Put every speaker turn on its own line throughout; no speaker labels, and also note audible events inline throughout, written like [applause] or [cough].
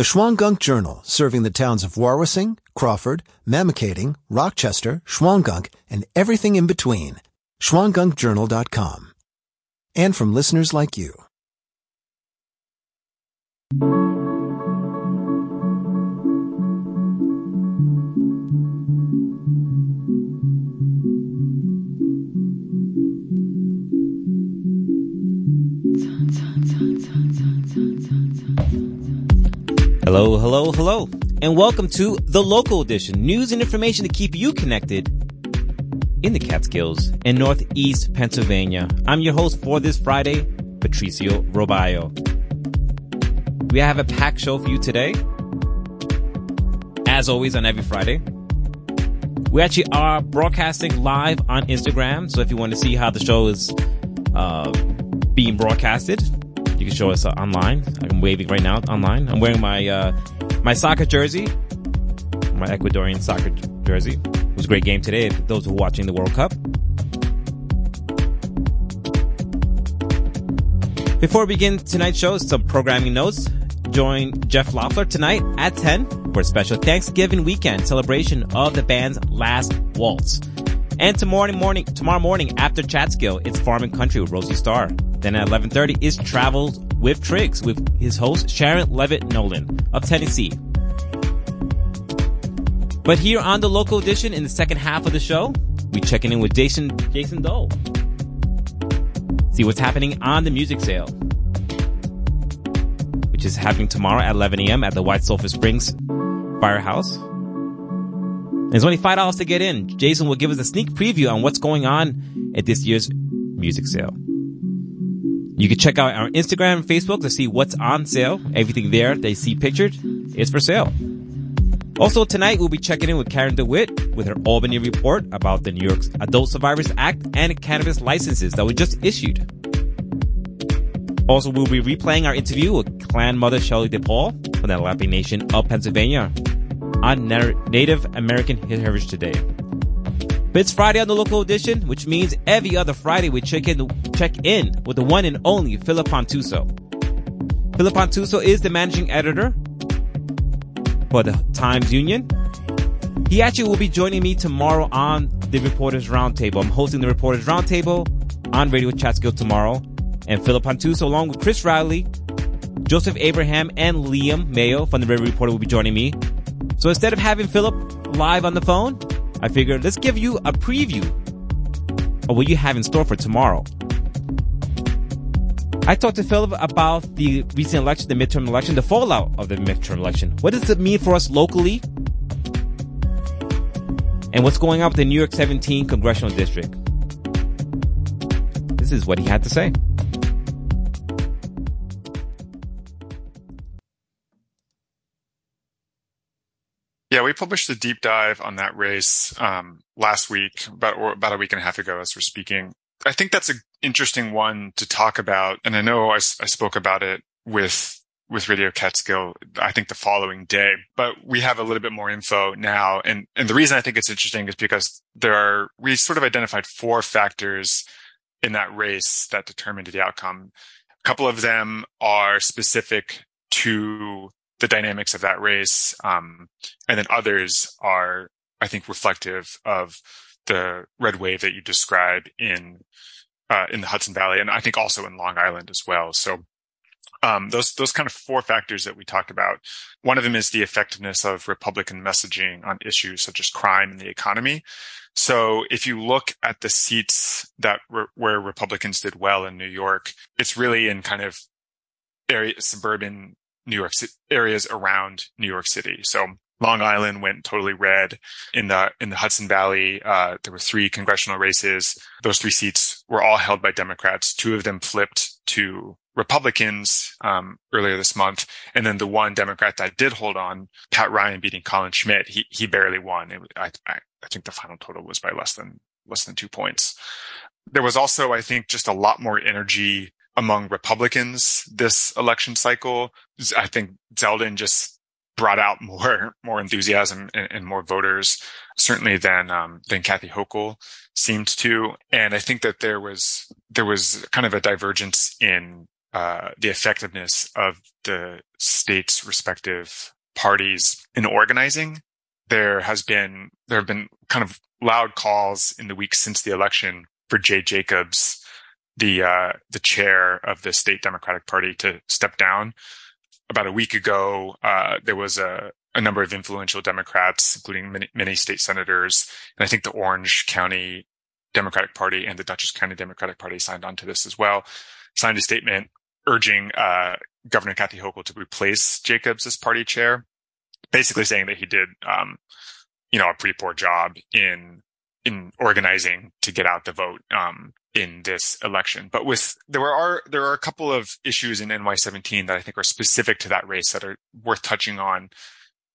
The Shawangunk Journal, serving the towns of Wawarsing, Crawford, Mamakating, Rochester, Shawangunk, and everything in between. ShawangUnkJournal.com. And from listeners like you.
Hello, hello, hello, and welcome to the local edition news and information to keep you connected in the Catskills in Northeast Pennsylvania. I'm your host for this Friday, Patricio Robayo. We have a packed show for you today, as always on every Friday. We actually are broadcasting live on Instagram, so if you want to see how the show is uh, being broadcasted, you can show us uh, online. I'm waving right now online. I'm wearing my uh, my soccer jersey, my Ecuadorian soccer jersey. It was a great game today. For those who are watching the World Cup. Before we begin tonight's show, some programming notes. Join Jeff Loeffler tonight at 10 for a special Thanksgiving weekend celebration of the band's Last Waltz. And tomorrow morning, tomorrow morning after Chatskill, it's Farm and Country with Rosie Starr. Then at 11:30 is Travels with Triggs with his host Sharon Levitt Nolan of Tennessee. But here on the local edition in the second half of the show, we checking in with Jason Jason Dole. See what's happening on the music sale, which is happening tomorrow at 11 a.m. at the White Sulphur Springs Firehouse. There's only five dollars to get in. Jason will give us a sneak preview on what's going on at this year's music sale. You can check out our Instagram and Facebook to see what's on sale. Everything there they see pictured is for sale. Also tonight we'll be checking in with Karen DeWitt with her Albany report about the New York's Adult Survivors Act and cannabis licenses that were just issued. Also we'll be replaying our interview with clan mother Shelley DePaul from the Lenape Nation of Pennsylvania on Native American Heritage Today. But it's Friday on the local edition, which means every other Friday we check in check in with the one and only Philip Pantuso. Philip Pantuso is the managing editor for the Times Union. He actually will be joining me tomorrow on the Reporters Roundtable. I'm hosting the Reporters Roundtable on Radio Catskill tomorrow. And Philip Pantuso, along with Chris Riley, Joseph Abraham, and Liam Mayo from the River Reporter will be joining me. So instead of having Philip live on the phone, I figured let's give you a preview of what you have in store for tomorrow. I talked to Philip about the recent election, the midterm election, the fallout of the midterm election. What does it mean for us locally? And what's going on with the New York 17 congressional district? This is what he had to say.
Yeah, we published a deep dive on that race um, last week, about about a week and a half ago, as we're speaking. I think that's an interesting one to talk about, and I know I, I spoke about it with with Radio Catskill, I think the following day, but we have a little bit more info now. And, and the reason I think it's interesting is because there are, we sort of identified four factors in that race that determined the outcome. A couple of them are specific to the dynamics of that race. Um, and then others are, I think, reflective of the red wave that you describe in, uh, in the Hudson Valley. And I think also in Long Island as well. So, um, those, those kind of four factors that we talked about. One of them is the effectiveness of Republican messaging on issues such as crime and the economy. So if you look at the seats that re- where Republicans did well in New York, it's really in kind of area, suburban New York City, areas around New York City. So Long Island went totally red in the in the Hudson Valley. Uh, there were three congressional races. Those three seats were all held by Democrats. Two of them flipped to Republicans um, earlier this month, and then the one Democrat that did hold on, Pat Ryan beating Colin Schmitt, he he barely won. It, I, I I think the final total was by less than less than two points. There was also, I think, just a lot more energy among Republicans this election cycle. I think Zeldin just brought out more [laughs] more enthusiasm and, and more voters, certainly than um, than Kathy Hochul seemed to. And I think that there was there was kind of a divergence in uh, the effectiveness of the state's respective parties in organizing. There has been, there have been kind of loud calls in the weeks since the election for Jay Jacobs, the, uh, the chair of the state Democratic Party to step down. About a week ago, uh, there was a, a number of influential Democrats, including many, many state senators, and I think the Orange County Democratic Party and the Dutchess County Democratic Party signed on to this as well, signed a statement urging uh, Governor Kathy Hochul to replace Jacobs as party chair, basically saying that he did, um, you know, a pretty poor job in in organizing to get out the vote um, in this election. But with there are there are a couple of issues in NY17 that I think are specific to that race that are worth touching on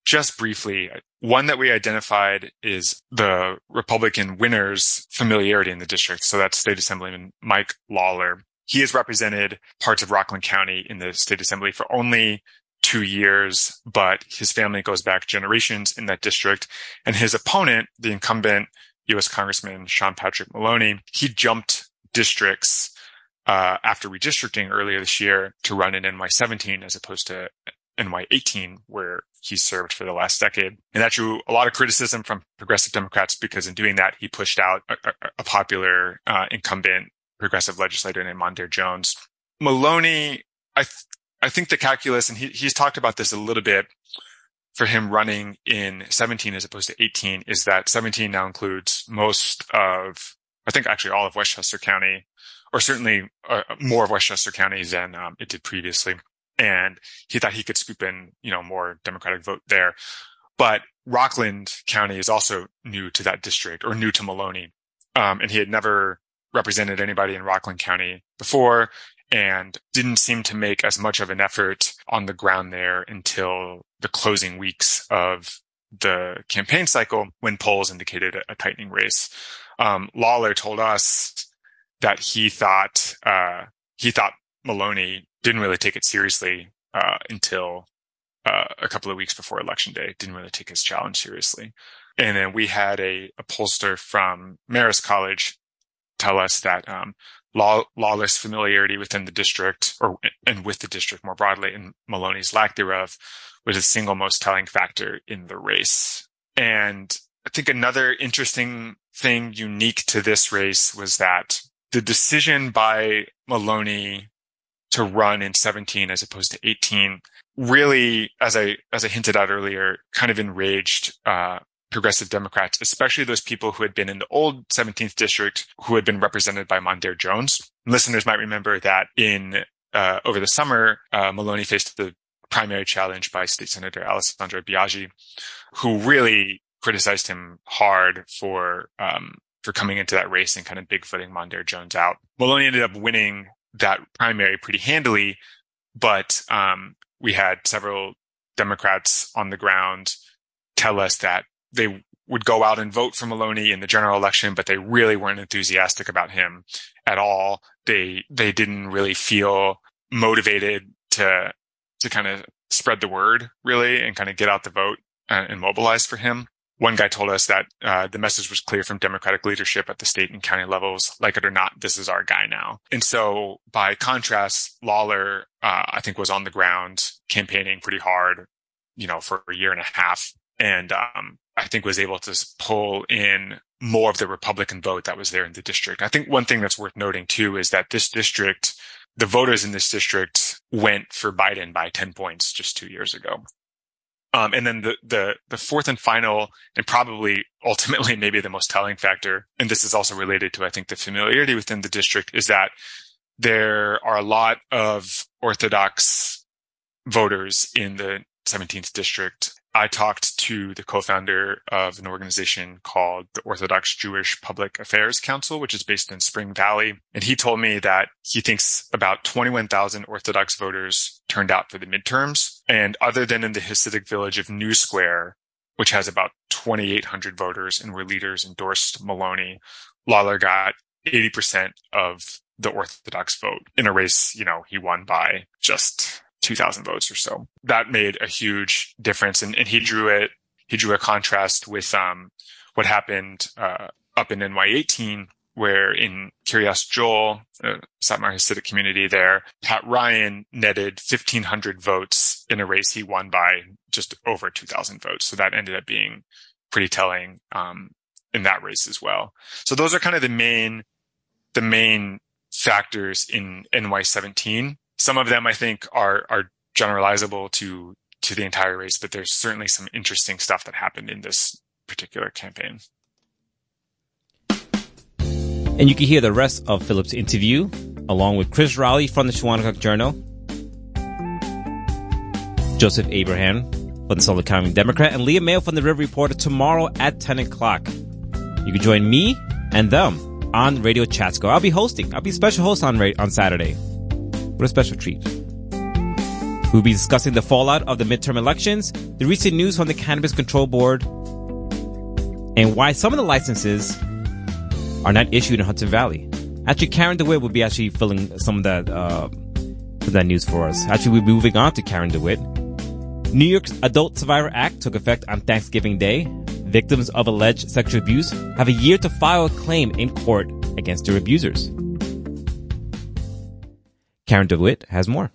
just briefly. One that we identified is the Republican winner's familiarity in the district. So that's State Assemblyman Mike Lawler. He has represented parts of Rockland County in the state assembly for only two years, but his family goes back generations in that district. And his opponent, the incumbent U.S. Congressman Sean Patrick Maloney, he jumped districts uh, after redistricting earlier this year to run in NY17 as opposed to NY18, where he served for the last decade. And that drew a lot of criticism from progressive Democrats because in doing that, he pushed out a, a popular uh, incumbent progressive legislator named Mondaire Jones. Maloney, I, th- I think the calculus, and he, he's talked about this a little bit for him running in 17 as opposed to 18 is that 17 now includes most of, I think actually all of Westchester County, or certainly uh, more of Westchester County than um, it did previously. And he thought he could scoop in, you know, more Democratic vote there. But Rockland County is also new to that district or new to Maloney. Um, and he had never represented anybody in Rockland County before and didn't seem to make as much of an effort on the ground there until the closing weeks of the campaign cycle when polls indicated a, tightening race. Um, Lawler told us that he thought, uh, he thought Maloney didn't really take it seriously, uh, until, uh, a couple of weeks before election day, didn't really take his challenge seriously. And then we had a, a pollster from Marist College tell us that um, law, Lawler's familiarity within the district or and with the district more broadly and Maloney's lack thereof was the single most telling factor in the race. And I think another interesting thing unique to this race was that the decision by Maloney to run in 17 as opposed to 18 really, as I, as I hinted at earlier, kind of enraged, uh, progressive Democrats, especially those people who had been in the old 17th district who had been represented by Mondaire Jones. Listeners might remember that in uh, over the summer, uh, Maloney faced the primary challenge by State Senator Alessandro Biaggi, who really criticized him hard for um, for coming into that race and kind of bigfooting Mondaire Jones out. Maloney ended up winning that primary pretty handily, but um, we had several Democrats on the ground tell us that they would go out and vote for Maloney in the general election, but they really weren't enthusiastic about him at all. They, they didn't really feel motivated to, to kind of spread the word really and kind of get out the vote and, and mobilize for him. One guy told us that uh, the message was clear from Democratic leadership at the state and county levels. Like it or not, this is our guy now. And so, by contrast, Lawler, uh, I think, was on the ground campaigning pretty hard, you know, for a year and a half, and um, I think was able to pull in more of the Republican vote that was there in the district. I think one thing that's worth noting too is that this district, the voters in this district went for Biden by 10 points just two years ago. Um, and then the, the, the fourth and final and probably ultimately [laughs] maybe the most telling factor, and this is also related to, I think, the familiarity within the district is that there are a lot of Orthodox voters in the 17th district I talked to the co-founder of an organization called the Orthodox Jewish Public Affairs Council, which is based in Spring Valley. And he told me that he thinks about 21,000 Orthodox voters turned out for the midterms. And other than in the Hasidic village of New Square, which has about 2,800 voters and where leaders endorsed Maloney, Lawler got 80% of the Orthodox vote in a race, you know, he won by just 2000 votes or so. That made a huge difference. And, and he drew it, he drew a contrast with, um, what happened, uh, up in NY18 where in Kiryas Joel, uh, Satmar Hasidic community there, Pat Ryan netted 1500 votes in a race he won by just over 2000 votes. So that ended up being pretty telling, um, in that race as well. So those are kind of the main, the main factors in NY17. Some of them I think are, are generalizable to, to the entire race, but there's certainly some interesting stuff that happened in this particular campaign.
And you can hear the rest of Philip's interview along with Chris Rowley from the Shawangunk Journal, Joseph Abraham from the Sullivan County Democrat, and Leah Mayo from the River Reporter tomorrow at 10 o'clock. You can join me and them on Radio Catskill. I'll be hosting. I'll be special host on on Saturday. What a special treat. We'll be discussing the fallout of the midterm elections, the recent news from the Cannabis Control Board, and why some of the licenses are not issued in Hudson Valley. Actually, Karen DeWitt will be actually filling some of that, uh, that news for us. Actually, we'll be moving on to Karen DeWitt. New York's Adult Survivor Act took effect on Thanksgiving Day. Victims of alleged sexual abuse have a year to file a claim in court against their abusers. Karen DeWitt has more.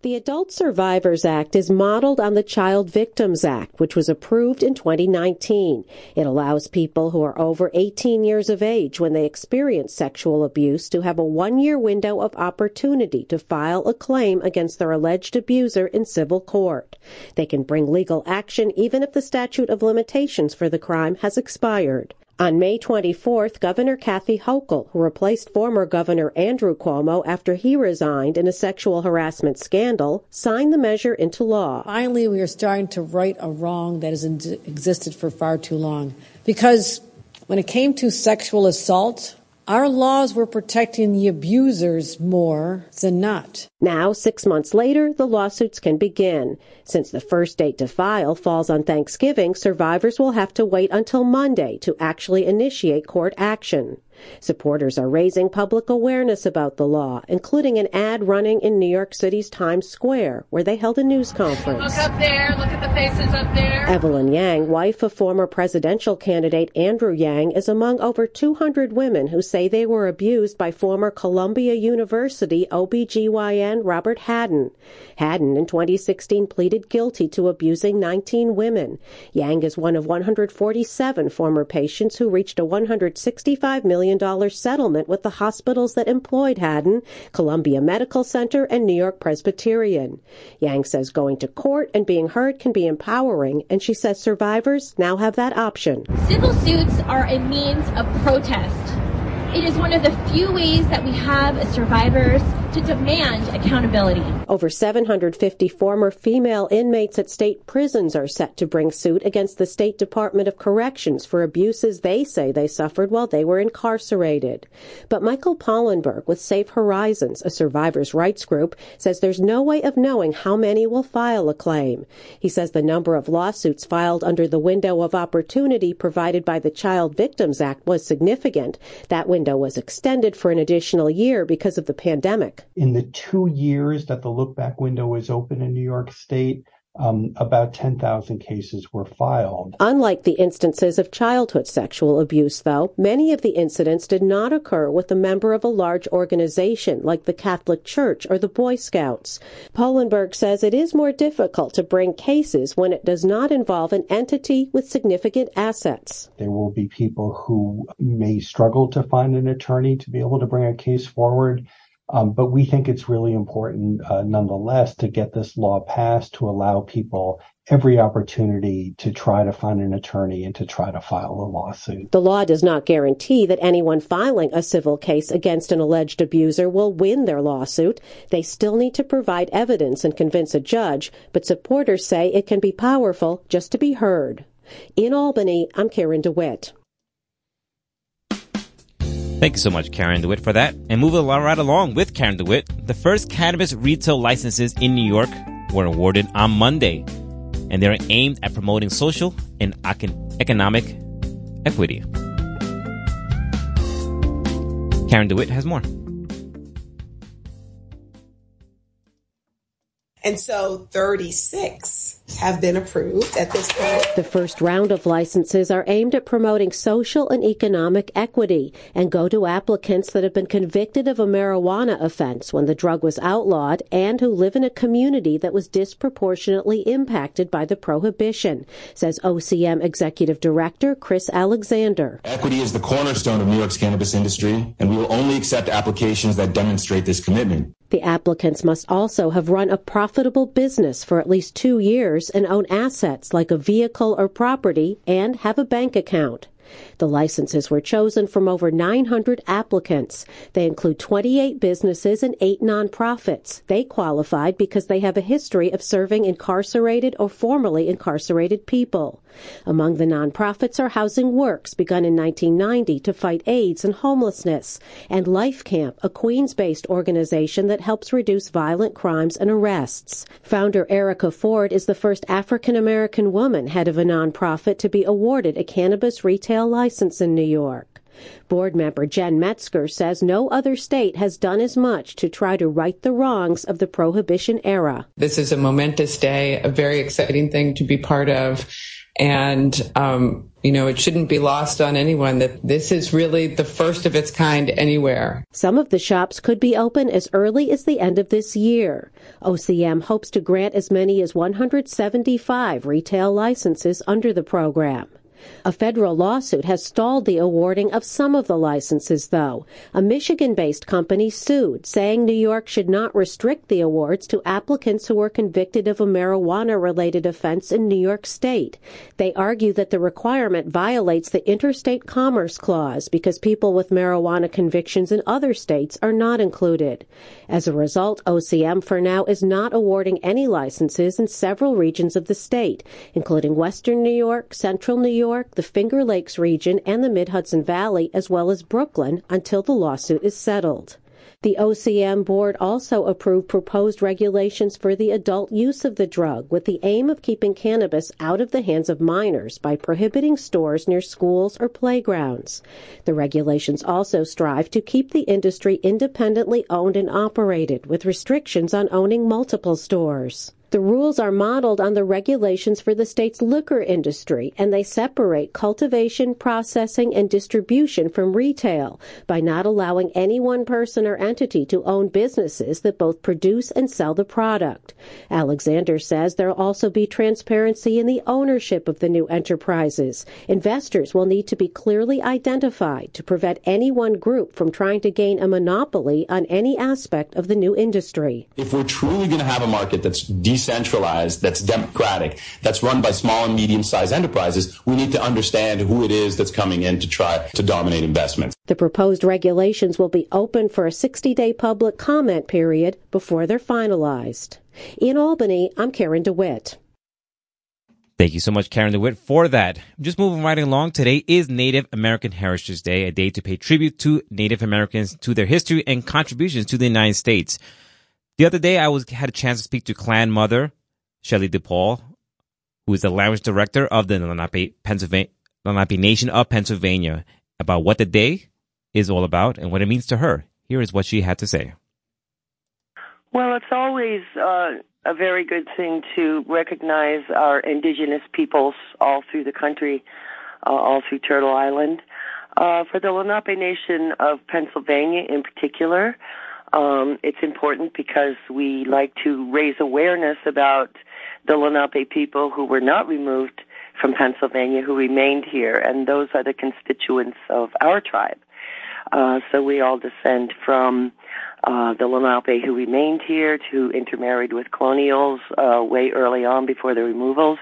The Adult Survivors Act is modeled on the Child Victims Act, which was approved in 2019. It allows people who are over 18 years of age when they experience sexual abuse to have a one year window of opportunity to file a claim against their alleged abuser in civil court. They can bring legal action even if the statute of limitations for the crime has expired. On May 24th, Governor Kathy Hochul, who replaced former Governor Andrew Cuomo after he resigned in a sexual harassment scandal, signed the measure into law.
Finally, we are starting to right a wrong that has existed for far too long. Because when it came to sexual assault, our laws were protecting the abusers more than not.
Now, six months later, the lawsuits can begin. Since the first date to file falls on Thanksgiving, survivors will have to wait until Monday to actually initiate court action. Supporters are raising public awareness about the law, including an ad running in New York City's Times Square, where they held a news conference.
Look up there, look at the faces up there.
Evelyn Yang, wife of former presidential candidate Andrew Yang, is among over 200 women who say they were abused by former Columbia University OBGYN Robert Hadden. Hadden in 2016 pleaded guilty to abusing 19 women. Yang is one of 147 former patients who reached a $165 million settlement with the hospitals that employed Hadden, Columbia Medical Center, and New York Presbyterian. Yang says going to court and being heard can be empowering, and she says survivors now have that option.
Civil suits are a means of protest. It is one of the few ways that we have as survivors to demand accountability.
Over 750 former female inmates at state prisons are set to bring suit against the State Department of Corrections for abuses they say they suffered while they were incarcerated. But Michael Polenberg with Safe Horizons, a survivors' rights group, says there's no way of knowing how many will file a claim. He says the number of lawsuits filed under the window of opportunity provided by the Child Victims Act was significant. That window was extended for an additional year because of the pandemic.
In the two years that the look back window was open in New York State, um, about 10,000 cases were filed.
Unlike the instances of childhood sexual abuse, though, many of the incidents did not occur with a member of a large organization like the Catholic Church or the Boy Scouts. Polenberg says it is more difficult to bring cases when it does not involve an entity with significant assets.
There will be people who may struggle to find an attorney to be able to bring a case forward. Um, but we think it's really important, uh, nonetheless, to get this law passed to allow people every opportunity to try to find an attorney and to try to file a lawsuit.
The law does not guarantee that anyone filing a civil case against an alleged abuser will win their lawsuit. They still need to provide evidence and convince a judge, but supporters say it can be powerful just to be heard. In Albany, I'm Karen DeWitt.
Thank you so much, Karen DeWitt, for that. And moving right along with Karen DeWitt, the first cannabis retail licenses in New York were awarded on Monday, and they're aimed at promoting social and economic equity. Karen DeWitt has more.
And so 36 have been approved at this point.
The first round of licenses are aimed at promoting social and economic equity and go to applicants that have been convicted of a marijuana offense when the drug was outlawed and who live in a community that was disproportionately impacted by the prohibition, says OCM Executive Director Chris Alexander.
Equity is the cornerstone of New York's cannabis industry, and we will only accept applications that demonstrate this commitment.
The applicants must also have run a profitable business for at least two years and own assets like a vehicle or property and have a bank account. The licenses were chosen from over 900 applicants. They include 28 businesses and 8 nonprofits. They qualified because they have a history of serving incarcerated or formerly incarcerated people. Among the nonprofits are Housing Works, begun in 1990 to fight AIDS and homelessness, and Life Camp, a Queens based organization that helps reduce violent crimes and arrests. Founder Erica Ford is the first African American woman head of a nonprofit to be awarded a cannabis retail license in New York. Board member Jen Metzger says no other state has done as much to try to right the wrongs of the prohibition era.
This is a momentous day, a very exciting thing to be part of. And, um, you know, it shouldn't be lost on anyone that this is really the first of its kind anywhere.
Some of the shops could be open as early as the end of this year. OCM hopes to grant as many as 175 retail licenses under the program. A federal lawsuit has stalled the awarding of some of the licenses, though. A Michigan based company sued, saying New York should not restrict the awards to applicants who were convicted of a marijuana related offense in New York State. They argue that the requirement violates the Interstate Commerce Clause because people with marijuana convictions in other states are not included. As a result, OCM for now is not awarding any licenses in several regions of the state, including Western New York, Central New York, York, the Finger Lakes region, and the Mid Hudson Valley, as well as Brooklyn, until the lawsuit is settled. The OCM board also approved proposed regulations for the adult use of the drug with the aim of keeping cannabis out of the hands of minors by prohibiting stores near schools or playgrounds. The regulations also strive to keep the industry independently owned and operated with restrictions on owning multiple stores. The rules are modeled on the regulations for the state's liquor industry, and they separate cultivation, processing, and distribution from retail by not allowing any one person or entity to own businesses that both produce and sell the product. Alexander says there'll also be transparency in the ownership of the new enterprises. Investors will need to be clearly identified to prevent any one group from trying to gain a monopoly on any aspect of the new industry.
If we're truly going to have a market that's decent decentralized, that's democratic, that's run by small and medium sized enterprises, we need to understand who it is that's coming in to try to dominate investments.
The proposed regulations will be open for a 60 day public comment period before they're finalized. In Albany, I'm Karen DeWitt.
Thank you so much, Karen DeWitt, for that. Just moving right along, today is Native American Heritage Day, a day to pay tribute to Native Americans, to their history and contributions to the United States. The other day, I was had a chance to speak to clan mother Shelley DePaul, who is the language director of the Lenape, Pennsylvania, Lenape Nation of Pennsylvania, about what the day is all about and what it means to her. Here is what she had to say.
Well, it's always uh, a very good thing to recognize our indigenous peoples all through the country, uh, all through Turtle Island. Uh, for the Lenape Nation of Pennsylvania in particular, um, it's important because we like to raise awareness about the Lenape people who were not removed from Pennsylvania, who remained here, and those are the constituents of our tribe. Uh, so we all descend from uh, the Lenape who remained here, who intermarried with colonials uh, way early on before the removals,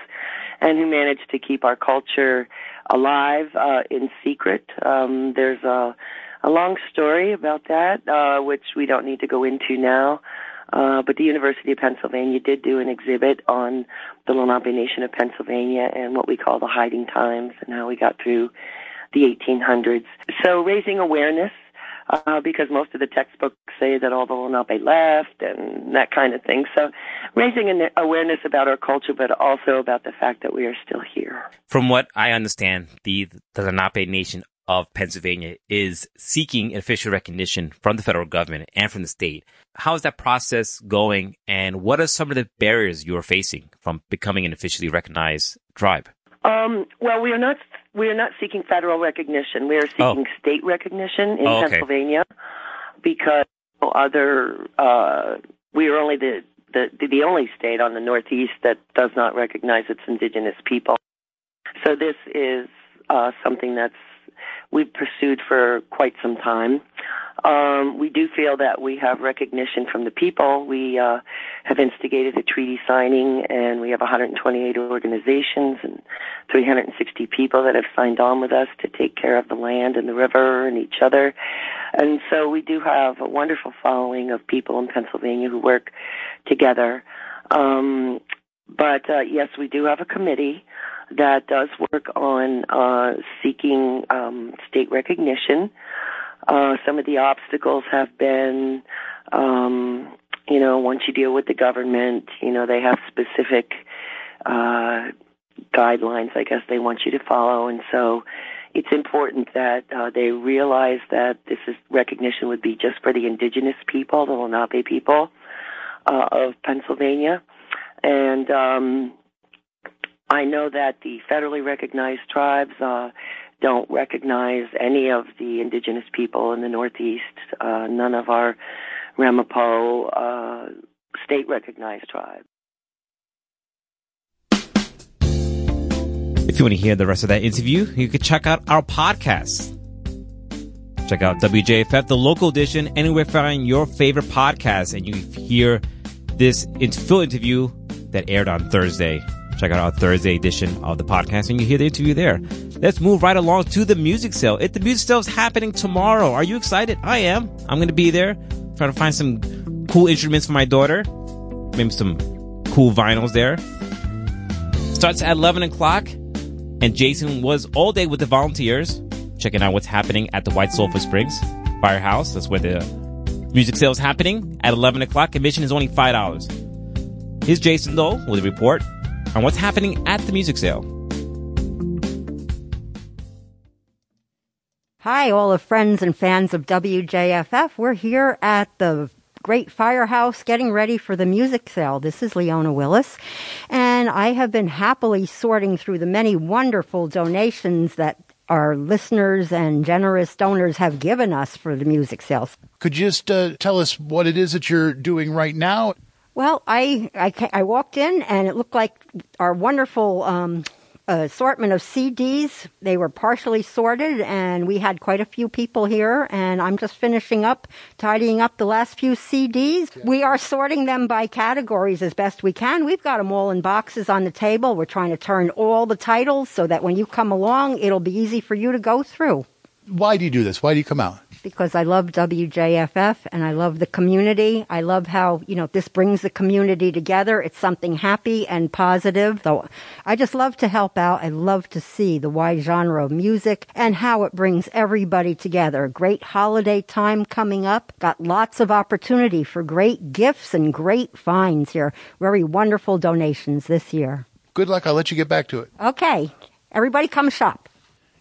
and who managed to keep our culture alive uh, in secret. Um, there's a a long story about that, uh, which we don't need to go into now. Uh, but the University of Pennsylvania did do an exhibit on the Lenape Nation of Pennsylvania and what we call the hiding times and how we got through the 1800s. So raising awareness, uh, because most of the textbooks say that all the Lenape left and that kind of thing. So raising an awareness about our culture, but also about the fact that we are still here.
From what I understand, the, the Lenape Nation of Pennsylvania is seeking official recognition from the federal government and from the state. How is that process going, and what are some of the barriers you are facing from becoming an officially recognized tribe?
Um, well, we are not we are not seeking federal recognition. We are seeking oh. state recognition in oh, okay. Pennsylvania because other uh, we are only the, the the only state on the Northeast that does not recognize its indigenous people. So this is uh, something that's we've pursued for quite some time. Um, we do feel that we have recognition from the people. We uh, have instigated a treaty signing, and we have 128 organizations and 360 people that have signed on with us to take care of the land and the river and each other. And so we do have a wonderful following of people in Pennsylvania who work together. Um, but uh, yes, we do have a committee that does work on uh, seeking um, state recognition. Uh, some of the obstacles have been, um, you know, once you deal with the government, you know, they have specific uh, guidelines, I guess, they want you to follow. And so it's important that uh, they realize that this is recognition would be just for the indigenous people, the Lenape people uh, of Pennsylvania. And, um, I know that the federally recognized tribes uh, don't recognize any of the indigenous people in the Northeast. Uh, none of our Ramapo uh, state recognized tribes.
If you want to hear the rest of that interview, you can check out our podcast. Check out WJFF, the local edition, anywhere find your favorite podcast, and you hear this full interview that aired on Thursday. Check out our Thursday edition of the podcast and you hear the interview there. Let's move right along to the music sale. If the music sale is happening tomorrow, are you excited? I am. I'm going to be there, trying to find some cool instruments for my daughter, maybe some cool vinyls there. Starts at 11 o'clock, and Jason was all day with the volunteers, checking out what's happening at the White Sulphur Springs Firehouse. That's where the music sale is happening at 11 o'clock. Admission is only $5. Here's Jason, though, with a report on what's happening at the music sale.
Hi, all the friends and fans of WJFF. We're here at the Great Firehouse getting ready for the music sale. This is Leona Willis, and I have been happily sorting through the many wonderful donations that our listeners and generous donors have given us for the music sales.
Could you just uh, tell us what it is that you're doing right now?
Well, I, I, I walked in and it looked like our wonderful um, assortment of CDs. They were partially sorted, and we had quite a few people here. And I'm just finishing up, tidying up the last few CDs. We are sorting them by categories as best we can. We've got them all in boxes on the table. We're trying to turn all the titles so that when you come along, it'll be easy for you to go through.
Why do you do this? Why do you come out?
Because I love WJFF and I love the community. I love how, you know, this brings the community together. It's something happy and positive. So I just love to help out. I love to see the wide genre of music and how it brings everybody together. Great holiday time coming up. Got lots of opportunity for great gifts and great finds here. Very wonderful donations this year.
Good luck. I'll let you get back to it.
Okay. Everybody come shop.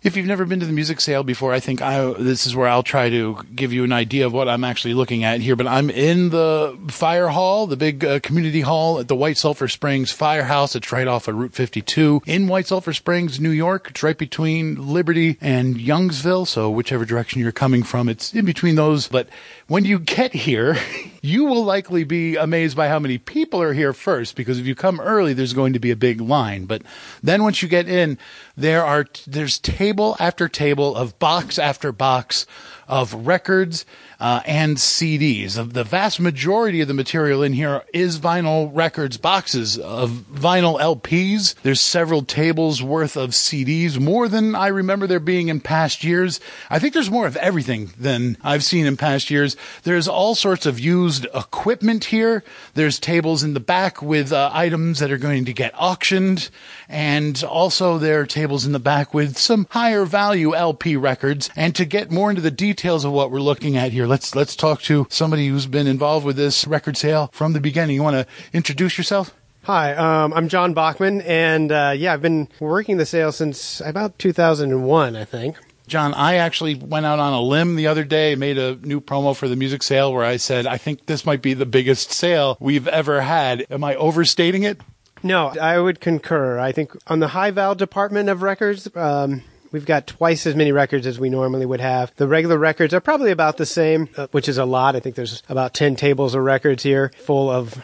If you've never been to the music sale before, I think I, this is where I'll try to give you an idea of what I'm actually looking at here. But I'm in the fire hall, the big uh, community hall at the White Sulphur Springs Firehouse. It's right off of Route 52 in White Sulphur Springs, New York. It's right between Liberty and Youngsville. So whichever direction you're coming from, it's in between those. But when you get here, [laughs] you will likely be amazed by how many people are here first, because if you come early, there's going to be a big line. But then once you get in, there are, there's table after table of box after box of records uh, and CDs. The vast majority of the material in here is vinyl records boxes of vinyl LPs. There's several tables worth of CDs, more than I remember there being in past years. I think there's more of everything than I've seen in past years. There's all sorts of used equipment here. There's tables in the back with uh, items that are going to get auctioned. And also there are tables in the back with some higher value LP records. And to get more into the details of what we're looking at here, let's let's talk to somebody who's been involved with this record sale from the beginning. You want to introduce yourself?
Hi, um, I'm John Bachman, and uh, yeah, I've been working the sale since about 2001, I think.
John, I actually went out on a limb the other day, made a new promo for the music sale where I said, I think this might be the biggest sale we've ever had. Am I overstating it?
No, I would concur. I think on the high val department of records, um, we've got twice as many records as we normally would have. The regular records are probably about the same, uh, which is a lot. I think there's about 10 tables of records here full of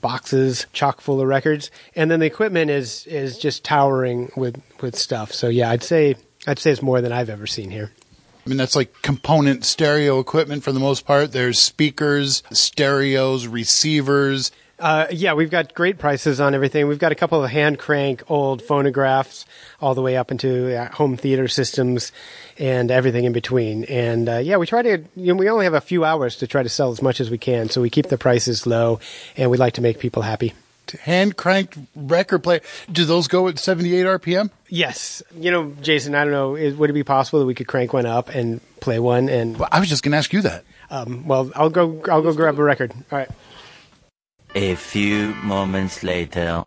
boxes chock full of records and then the equipment is is just towering with with stuff so yeah i'd say i'd say it's more than i've ever seen here
I mean, that's like component stereo equipment for the most part. There's speakers, stereos, receivers.
Uh, yeah, we've got great prices on everything. We've got a couple of hand crank old phonographs all the way up into uh, home theater systems and everything in between. And uh, yeah, we try to, you know, we only have a few hours to try to sell as much as we can. So we keep the prices low and we like to make people happy.
Hand cranked record player. Do those go at 78 RPM?
Yes. You know, Jason, I don't know, is, would it be possible that we could crank one up and play one? And
well, I was just going to ask you that.
Um, well, I'll go. I'll go grab a record. All right.
A few moments later.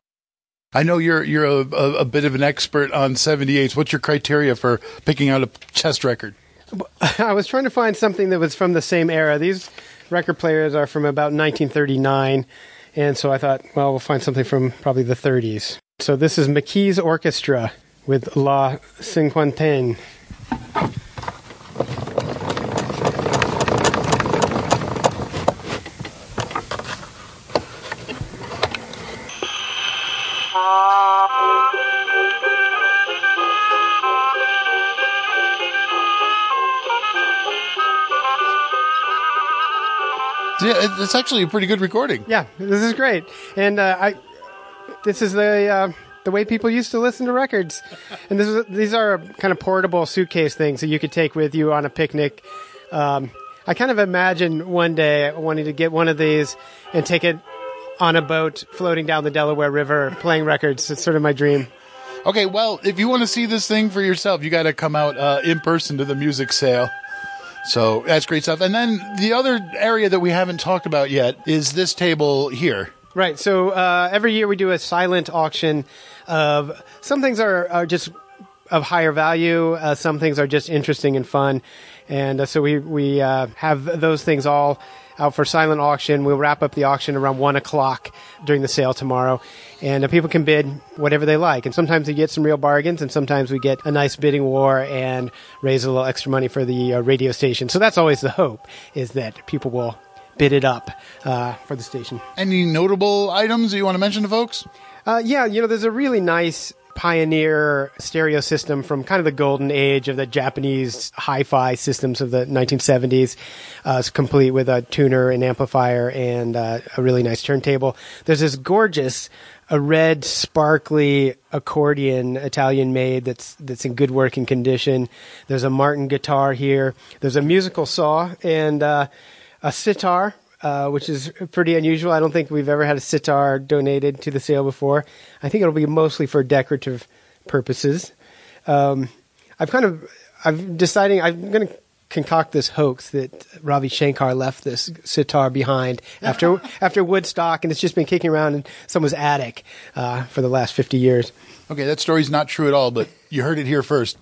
I know you're you're a, a, a, bit of an expert on 78s. What's your criteria for picking out a chest record? [laughs]
I was trying to find something that was from the same era. These record players are from about 1939, and so I thought, well, we'll find something from probably the 30s. So this is McKee's Orchestra with La Cinquantaine.
Yeah, it's actually a pretty good recording.
Yeah, this is great, and uh, I. This is the uh, the way people used to listen to records, and this is these are kind of portable suitcase things that you could take with you on a picnic. Um, I kind of imagine one day wanting to get one of these and take it on a boat floating down the Delaware River playing records. It's sort of my dream.
Okay, well, if you want to see this thing for yourself, you got to come out uh, in person to the music sale. So that's great stuff. And then the other area that we haven't talked about yet is this table here.
Right. So uh, every year we do a silent auction of some things are, are just of higher value. Uh, some things are just interesting and fun. And uh, so we, we uh, have those things all out for silent auction. We'll wrap up the auction around one o'clock during the sale tomorrow. And uh, people can bid whatever they like. And sometimes we get some real bargains, and sometimes we get a nice bidding war and raise a little extra money for the uh, radio station. So that's always the hope, is that people will bid it up uh, for the station.
Any notable items you want to mention to folks?
Uh, yeah, you know, there's a really nice pioneer stereo system from kind of the golden age of the Japanese hi-fi systems of the 1970s. Uh, it's complete with a tuner and amplifier and uh, a really nice turntable. There's this gorgeous a red sparkly accordion Italian made that's that's in good working condition. There's a Martin guitar here. There's a musical saw and uh, a sitar uh, which is pretty unusual. I don't think we've ever had a sitar donated to the sale before. I think it'll be mostly for decorative purposes. Um, I've kind of, I'm deciding, I'm going to concoct this hoax that Ravi Shankar left this sitar behind after [laughs] after Woodstock, and it's just been kicking around in someone's attic uh, for the last 50 years.
Okay, that story's not true at all, but you heard it here first.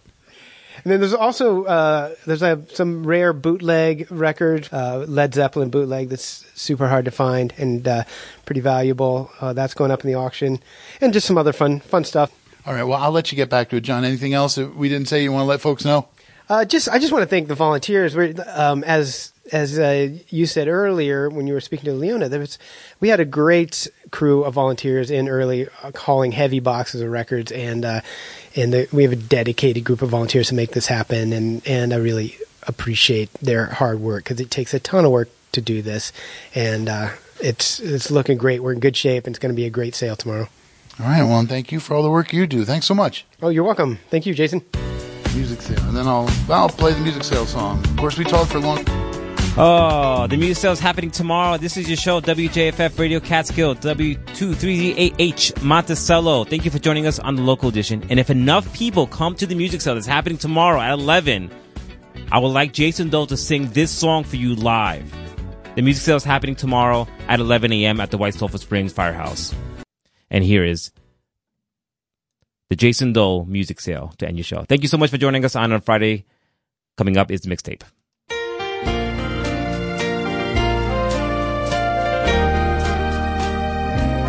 And then there's also uh, there's a, some rare bootleg record, uh, Led Zeppelin bootleg that's super hard to find and uh, pretty valuable. Uh, that's going up in the auction, and just some other fun fun stuff.
All right, well I'll let you get back to it, John. Anything else that we didn't say you want to let folks know?
Uh, just I just want to thank the volunteers. Um, as as uh, you said earlier when you were speaking to Leona, there was we had a great crew of volunteers in early hauling heavy boxes of records and and the, we have a dedicated group of volunteers to make this happen. And and I really appreciate their hard work because it takes a ton of work to do this, and uh, it's it's looking great. We're in good shape, and it's going to be a great sale tomorrow.
All right. Well, thank you for all the work you do. Thanks so much.
Oh, you're welcome. Thank you, Jason.
Music sale, and then I'll I'll play the music sale song. Of course, we talked for a long.
Oh, the music sale is happening tomorrow. This is your show, WJFF Radio Catskill, W23AH Monticello. Thank you for joining us on the local edition. And if enough people come to the music sale that's happening tomorrow at 11, I would like Jason Doe to sing this song for you live. The music sale is happening tomorrow at 11 a.m. at the White Sulphur Springs Firehouse. And here is the Jason Dole music sale to end your show. Thank you so much for joining us on on Friday Coming up is the mixtape.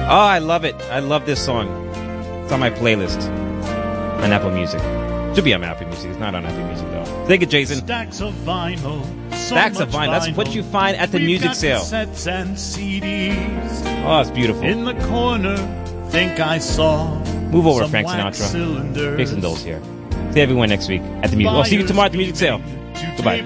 Oh, I love it. I love this song. It's on my playlist on Apple Music. Should be on Apple Music. It's not on Apple Music, though. Thank you, Jason.
Stacks of vinyl. So
Stacks of vinyl. That's what you find at the
We've
music sale.
Cassettes and CDs.
Oh, it's beautiful.
In the corner, think I saw.
Move over, Frank Sinatra.
Cylinders.
Jason Dole's here. See everyone next week at the music. I'll see you tomorrow at the music sale.
To
Goodbye.